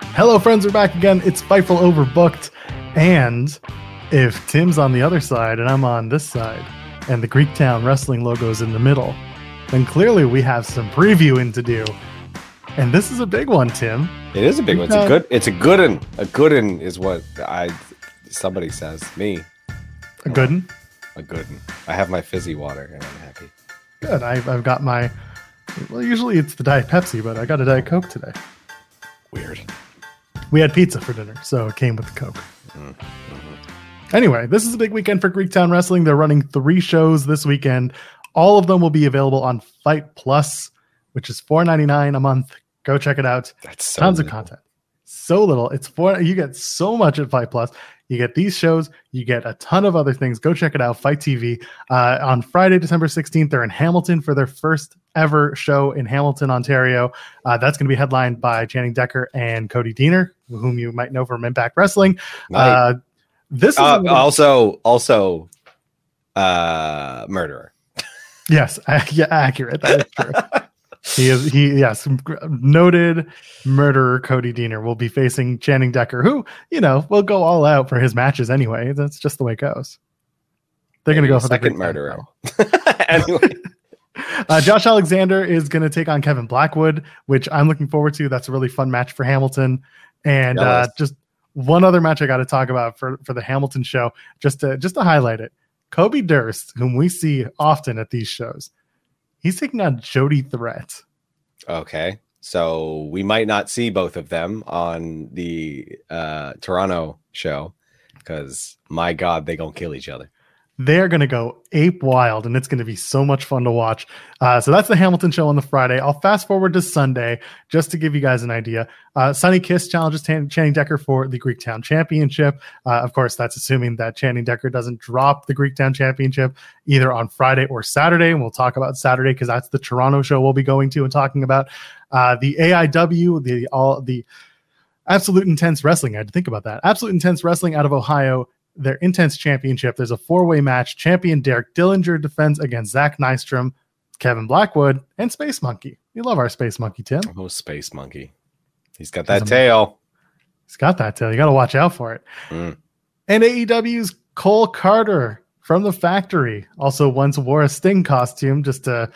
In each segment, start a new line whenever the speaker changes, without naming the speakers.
Hello, friends. We're back again. It's Fightful Overbooked. And if Tim's on the other side and I'm on this side, and the Greektown Wrestling logo's in the middle, then clearly we have some previewing to do. And this is a big one, Tim.
It is a big one. It's a good. It's a good one. A good one is what I. Somebody says me.
A good one.
A good one. I have my fizzy water and I'm happy.
Good. I've, I've got my. Well, usually it's the Diet Pepsi, but I got a Diet Coke today.
Weird.
We had pizza for dinner, so it came with the Coke. Mm-hmm. Anyway, this is a big weekend for Greektown Wrestling. They're running three shows this weekend. All of them will be available on Fite Plus, which is four ninety nine a month. Go check it out.
That's so
tons
little.
of content. So little. It's four. You get so much at Fite Plus. You get these shows. You get a ton of other things. Go check it out. Fite TV uh, on Friday, December sixteenth. They're in Hamilton for their first ever show in Hamilton, Ontario. Uh, that's going to be headlined by Channing Decker and Cody Deaner, whom you might know from Impact Wrestling.
Right.
Uh, this is
Uh, also, also, uh, murderer.
yes, yeah, accurate. That is true. he is he yes noted murderer Cody Deaner will be facing Channing Decker, who you know will go all out for his matches anyway. That's just the way it goes. They're going to go for
second
big
murderer. anyway,
Uh, Josh Alexander is going to take on Kevin Blackwood, which I'm looking forward to. That's a really fun match for Hamilton. And uh, just one other match I got to talk about for, for the Hamilton show, just to just to highlight it. Kobe Durst, whom we see often at these shows, he's taking on Jody Threat.
okay. So we might not see both of them on the uh, Toronto show because my God, they gonna kill each other.
They're going to go ape wild, and it's going to be so much fun to watch. Uh, so that's the Hamilton show on the Friday. I'll fast forward to Sunday just to give you guys an idea. Uh, Sonny Kiss challenges Tan- Channing Decker for the Greektown Championship. Uh, of course, that's assuming that Channing Decker doesn't drop the Greektown Championship either on Friday or Saturday. And we'll talk about Saturday because that's the Toronto show we'll be going to and talking about. Uh, the AIW, the all the Absolute Intense Wrestling. I had to think about that. Absolute Intense Wrestling out of Ohio their intense championship. There's a four way match. Champion Derek Dillinger defends against Zach Nystrom, Kevin Blackwood, and Space Monkey. We love our Space Monkey, Tim.
Oh, space monkey. He's got that
a-
tail.
He's got that tail. You got to watch out for it.
Mm.
And AEW's Cole Karter from the factory also once wore a Sting costume just to.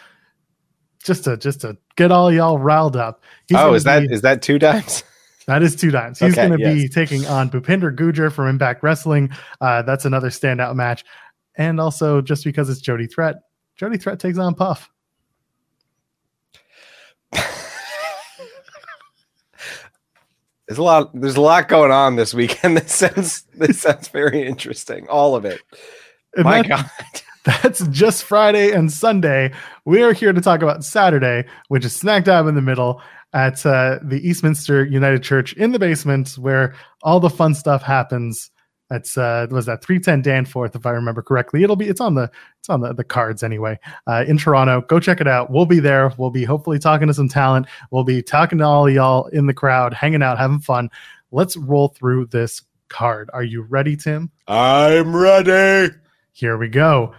Just to just to get all y'all riled up. He's
oh, is that
be-
is that two times?
That is two times. He's
Okay,
going to be taking on Bhupinder Gujjar from Impact Wrestling. Uh, that's another standout match. And also, just because it's Jody Threat, Jody Threat takes on Puff.
There's a lot. There's a lot going on this weekend. This sounds. This sounds very interesting. All of it.
And
My
that-
God.
That's just Friday and Sunday. We are here to talk about Saturday, which is smack dab in the middle at uh, the Eastminster United Church in the basement, where all the fun stuff happens. That's uh, was that three ten Danforth, if I remember correctly. It'll be it's on the it's on the, the cards anyway. Uh, in Toronto, go check it out. We'll be there. We'll be hopefully talking to some talent. We'll be talking to all y'all in the crowd, hanging out, having fun. Let's roll through this card. Are you ready, Tim?
I'm ready.
Here we go.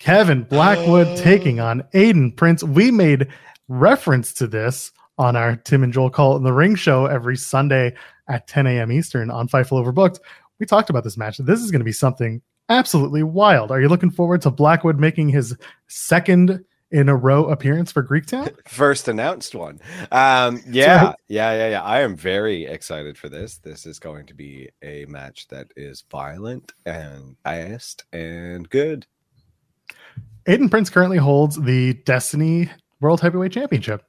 Kevin Blackwood taking on Aiden Prince. We made reference to this on our Tim and Joel Call in the Ring show every Sunday at 10 a.m. Eastern on Fightful Overbooked. We talked about this match. This is going to be something absolutely wild. Are you looking forward to Blackwood making his second in a row appearance for Greektown.
First announced one. Um, yeah, right. yeah, yeah, yeah. I am very excited for this. This is going to be a match that is violent and fast and good.
Aiden Prince currently holds the Destiny World Heavyweight Championship.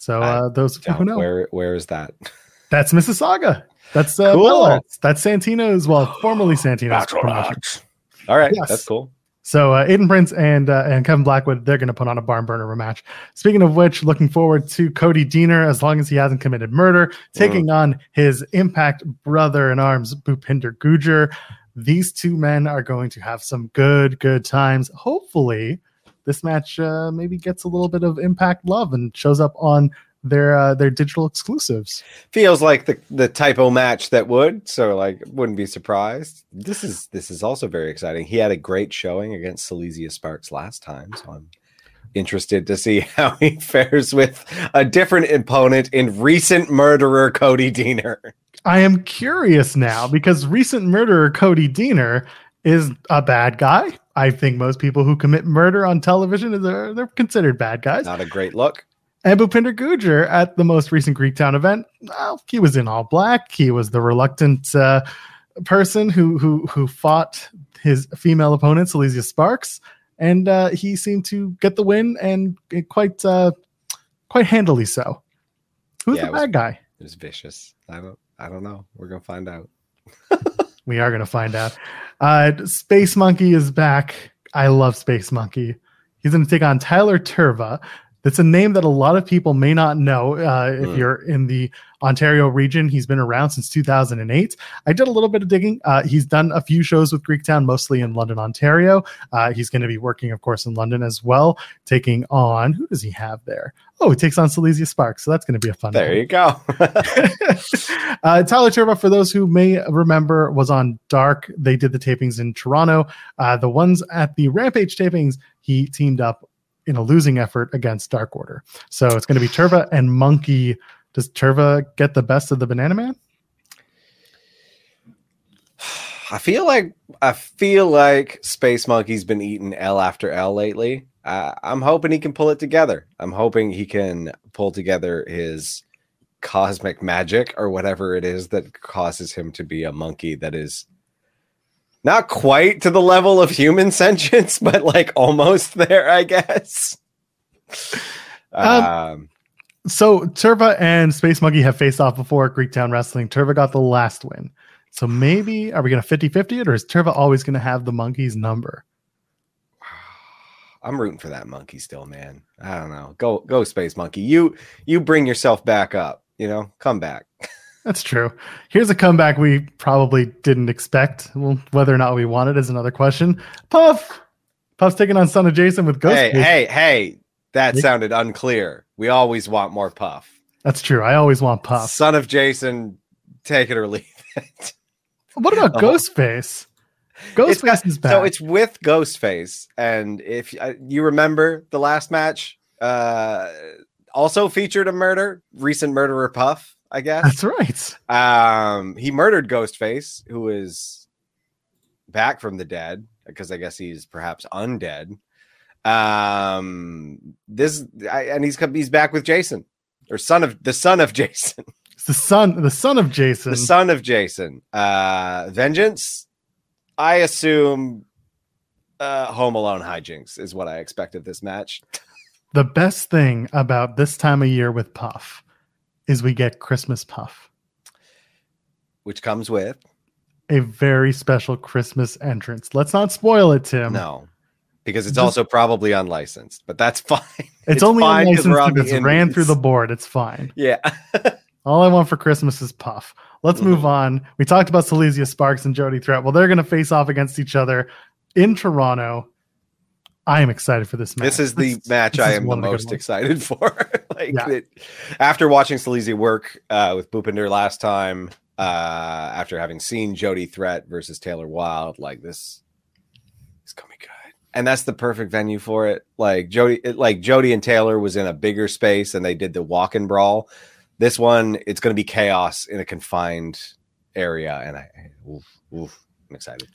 So uh, those who know,
where where is that?
That's Mississauga. That's uh, cool. That's Santino's, well, formerly Santino's promotion.
All right, yes. that's cool.
So uh, Aiden Prince and uh, and Kevin Blackwood, they're going to put on a barn burner rematch. Speaking of which, looking forward to Cody Deaner, as long as he hasn't committed murder, taking mm. on his Impact brother in arms, Bhupinder Gujjar. These two men are going to have some good, good times. Hopefully, this match uh, maybe gets a little bit of Impact love and shows up on their uh, their digital exclusives.
Feels like the the typo match that would, so like wouldn't be surprised. This is this is also very exciting. He had a great showing against Silesia Sparks last time, so I'm interested to see how he fares with a different opponent in recent murderer Cody Deaner.
I am curious now because recent murderer Cody Deaner is a bad guy. I think most people who commit murder on television are they're considered bad guys.
Not a great look.
And Bhupinder Gujjar at the most recent Greektown event, well, he was in all black. He was the reluctant uh, person who who who fought his female opponent, Silesia Sparks, and uh, he seemed to get the win and quite uh, quite handily so. Who's yeah, the bad guy?
It was vicious. I don't I don't know. We're gonna find out.
we are gonna find out. Uh, Space Monkey is back. I love Space Monkey. He's going to take on Tyler Tirva, that's a name that a lot of people may not know uh, if mm. you're in the Ontario region. He's been around since 2008. I did a little bit of digging. Uh, he's done a few shows with Greektown, mostly in London, Ontario. Uh, he's going to be working, of course, in London as well, taking on who does he have there? Oh, he takes on Silesia Sparks. So that's going to be a fun.
There one. you go.
uh, Tyler Tirva, for those who may remember, was on Dark. They did the tapings in Toronto. Uh, the ones at the Rampage tapings, he teamed up in a losing effort against Dark Order. So it's going to be Tirva and Monkey. Does Tirva get the best of the Banana Man?
I feel like I feel like Space Monkey's been eating L after L lately. Uh, I'm hoping he can pull it together. I'm hoping he can pull together his cosmic magic or whatever it is that causes him to be a monkey that is not quite to the level of human sentience, but like almost there, I guess.
Um, um, so Tirva and Space Monkey have faced off before at Greektown Wrestling. Tirva got the last win. So maybe are we going to 50-50 it or is Tirva always going to have the monkey's number?
I'm rooting for that monkey still, man. I don't know. Go go Space Monkey. You you bring yourself back up, you know? Come back.
That's true. Here's a comeback we probably didn't expect. Well, whether or not we wanted is another question. Puff. Puff's taking on Son of Jason with Ghost.
Hey, hey, hey. That sounded unclear. We always want more Puff.
That's true. I always want Puff.
Son of Jason, take it or leave it.
What about oh. Ghostface? Ghostface is back.
So it's with Ghostface. And if uh, you remember the last match, uh, also featured a murder, recent murderer Puff. I guess.
That's right.
Um, he murdered Ghostface, who is back from the dead because I guess he's perhaps undead. Um, this I, and he's he's back with Jason, or son of the son of Jason.
It's the son, the son of Jason.
The son of Jason. Uh, vengeance. I assume uh, Home Alone hijinks is what I expect of this match.
The best thing about this time of year with Puff is we get Christmas Puff,
which comes with
a very special Christmas entrance. Let's not spoil it, Tim.
No, because it's Just, also probably unlicensed, but that's fine.
It's, it's only unlicensed if it's ran through the board. It's fine.
Yeah.
All I want for Christmas is Puff. Let's mm-hmm. move on. We talked about Silesia Sparks and Jody Threat. Well, they're going to face off against each other in Toronto. I am excited for this match.
This is the this, match this I am the most excited for. Like yeah. it, after watching Silesia work uh, with Bhupinder last time, uh, after having seen Jody Threat versus Taylor Wilde, like this is gonna be good. And that's the perfect venue for it. Like Jody, it, like Jody and Taylor was in a bigger space and they did the walk and brawl. This one, it's gonna be chaos in a confined area, and I, oof, oof, I'm excited.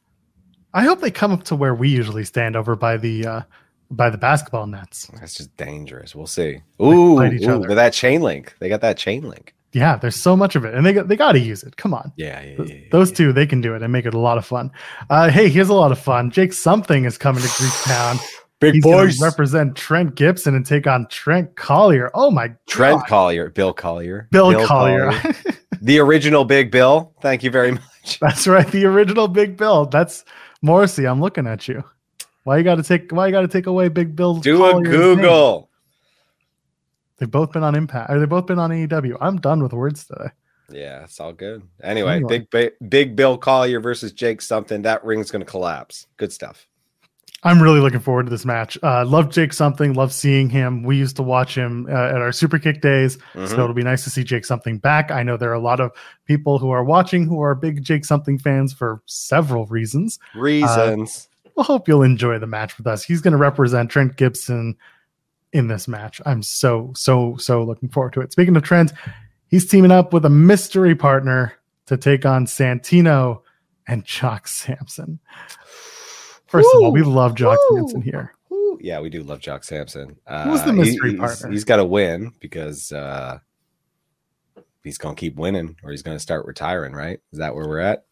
I hope they come up to where we usually stand over by the uh, by the basketball nets.
That's just dangerous. We'll see. Ooh, ooh that chain link, they got that chain link.
Yeah, there's so much of it, and they got they got to use it. Come on.
Yeah, yeah, yeah, yeah
those two they can do it and make it a lot of fun. Uh, hey, here's a lot of fun. Jake something is coming to Greektown.
Big He's boys
represent Trent Gibson and take on Trent Collier. Oh my
Trent God. Collier, Bill Collier,
Bill, Bill Collier, Collier.
the original Big Bill. Thank you very much.
That's right, the original Big Bill. That's Morrissey. I'm looking at you. Why you got to take? Why you got to take away Big Bill?
Do Collier's a Google. Name?
They've both been on Impact. Or they've both been on AEW. I'm done with words today.
Yeah, it's all good. Anyway, anyway. big big Bill Collier versus Jake something. That ring's going to collapse. Good stuff.
I'm really looking forward to this match. Uh, love Jake something. Love seeing him. We used to watch him uh, at our Super Kick days, mm-hmm. so it'll be nice to see Jake something back. I know there are a lot of people who are watching who are big Jake something fans for several reasons.
Reasons.
Uh, we'll hope you'll enjoy the match with us. He's going to represent Trent Gibson in this match. I'm so so so looking forward to it. Speaking of Trent, he's teaming up with a mystery partner to take on Santino and Jock Sampson. First Woo! of all, we love Jock Woo! Sampson here.
Woo! Yeah, we do love Jock Sampson.
Uh, Who's the mystery
he,
partner?
he's, he's got to win because uh, he's going to keep winning or he's going to start retiring, right? Is that where we're at?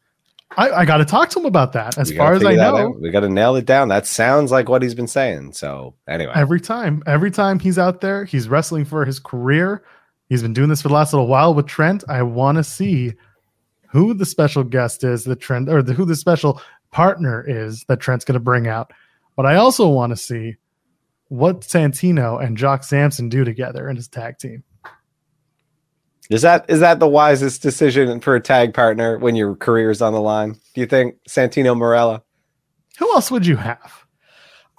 I, I got to talk to him about that. As far as I know,
we got to nail it down. That sounds like what he's been saying. So anyway,
every time, every time he's out there, he's wrestling for his career. He's been doing this for the last little while with Trent. I want to see who the special guest is that Trent, or the, who the special partner is that Trent's going to bring out. But I also want to see what Santino and Jock Sampson do together in his tag team.
Is that is that the wisest decision for a tag partner when your career is on the line? Do you think Santino Marella?
Who else would you have?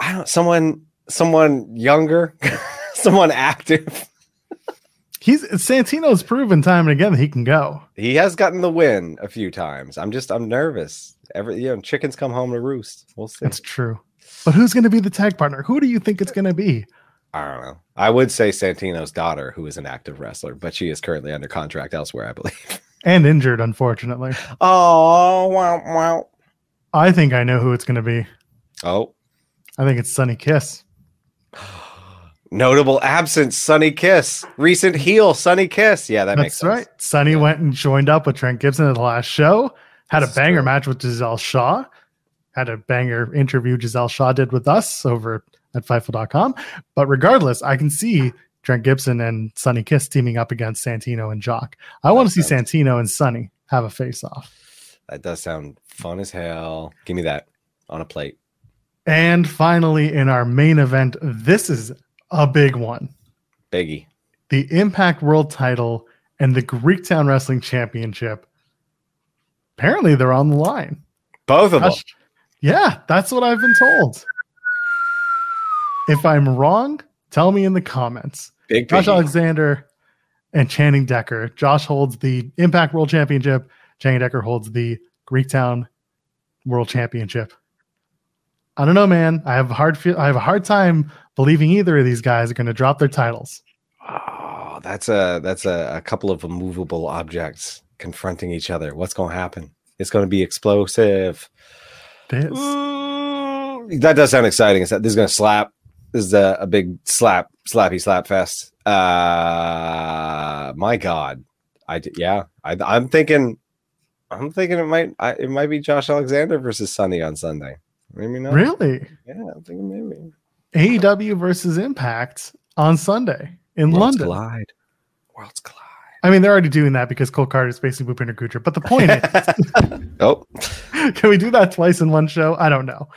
I don't someone someone younger, someone active.
He's Santino's proven time and again that he can go.
He has gotten the win a few times. I'm just I'm nervous. Every you know, chickens come home to roost. We'll see.
That's true. But who's going to be the tag partner? Who do you think it's going to be?
I don't know. I would say Santino's daughter, who is an active wrestler, but she is currently under contract elsewhere, I believe.
And injured, unfortunately.
Oh, wow, wow.
I think I know who it's going to be.
Oh.
I think it's Sonny Kiss.
Notable absence, Sonny Kiss. Recent heel, Sonny Kiss. Yeah, that That's makes sense. right.
Sonny yeah. went and joined up with Trent Gibson at the last show, had a banger true. match with Giselle Shaw, had a banger interview Giselle Shaw did with us over at Fightful.com. But regardless, I can see Trent Gibson and Sonny Kiss teaming up against Santino and Jock. I want to see Santino and Sonny have a face off.
That does sound fun as hell. Give me that on a plate.
And finally, in our main event, this is a big one.
Biggie.
The Impact World title and the Greektown Wrestling Championship. Apparently, they're on the line.
Both of Gosh, them.
Yeah, that's what I've been told. If I'm wrong, tell me in the comments.
Big
Josh Alexander and Channing Decker. Josh holds the Impact World Championship. Channing Decker holds the Greektown World Championship. I don't know, man. I have a hard feel. I have a hard time believing either of these guys are going to drop their titles.
Oh, that's a that's a, a couple of immovable objects confronting each other. What's going to happen? It's going to be explosive.
This.
Mm, that does sound exciting. This is going to slap. This is a, a big slap, slappy slap fest. Uh, my God, I yeah, I, I'm thinking, I'm thinking it might, I, it might be Josh Alexander versus Sonny on Sunday. Maybe not.
Really?
Yeah, I'm thinking maybe.
AEW versus Impact on Sunday in Worlds London.
Collide. Worlds collide.
I mean, they're already doing that because Cole Karter is facing Bhupinder Gudra. But the point
is, oh,
can we do that twice in one show? I don't know.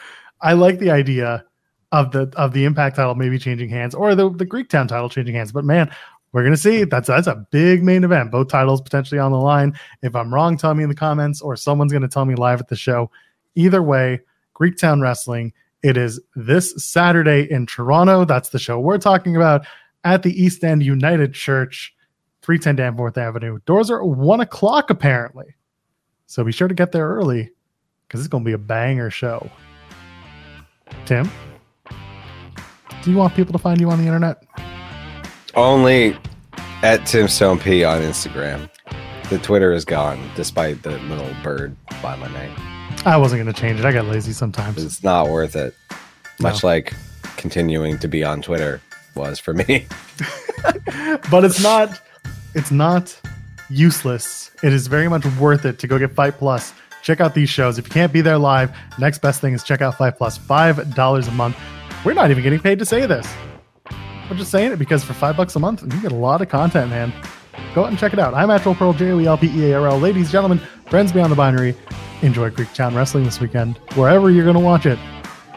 I like the idea of the of the Impact title maybe changing hands or the the Greektown title changing hands. But man, we're gonna see. That's that's a big main event. Both titles potentially on the line. If I'm wrong, tell me in the comments, or someone's gonna tell me live at the show. Either way, Greektown Wrestling. It is this Saturday in Toronto. That's the show we're talking about at the East End United Church, 310 Danforth Avenue. Doors are one o'clock apparently. So be sure to get there early because it's to be a banger show. Tim? Do you want people to find you on the internet?
Only at Tim Stone P on Instagram. The Twitter is gone, despite the little bird by my name.
I wasn't going to change it. I got lazy sometimes.
It's not worth it. Much no. like continuing to be on Twitter was for me.
but it's not it's not useless. It is very much worth it to go get Fite Plus. Check out these shows. If you can't be there live, next best thing is check out Fite Plus. Five dollars a month. We're not even getting paid to say this. We're just saying it because for five bucks a month, you get a lot of content, man. Go out and check it out. I'm Actual Pearl, J O E L P E A R L. Ladies, gentlemen, friends beyond the binary, enjoy Greektown Wrestling this weekend, wherever you're going to watch it.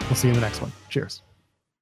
We'll see you in the next one. Cheers.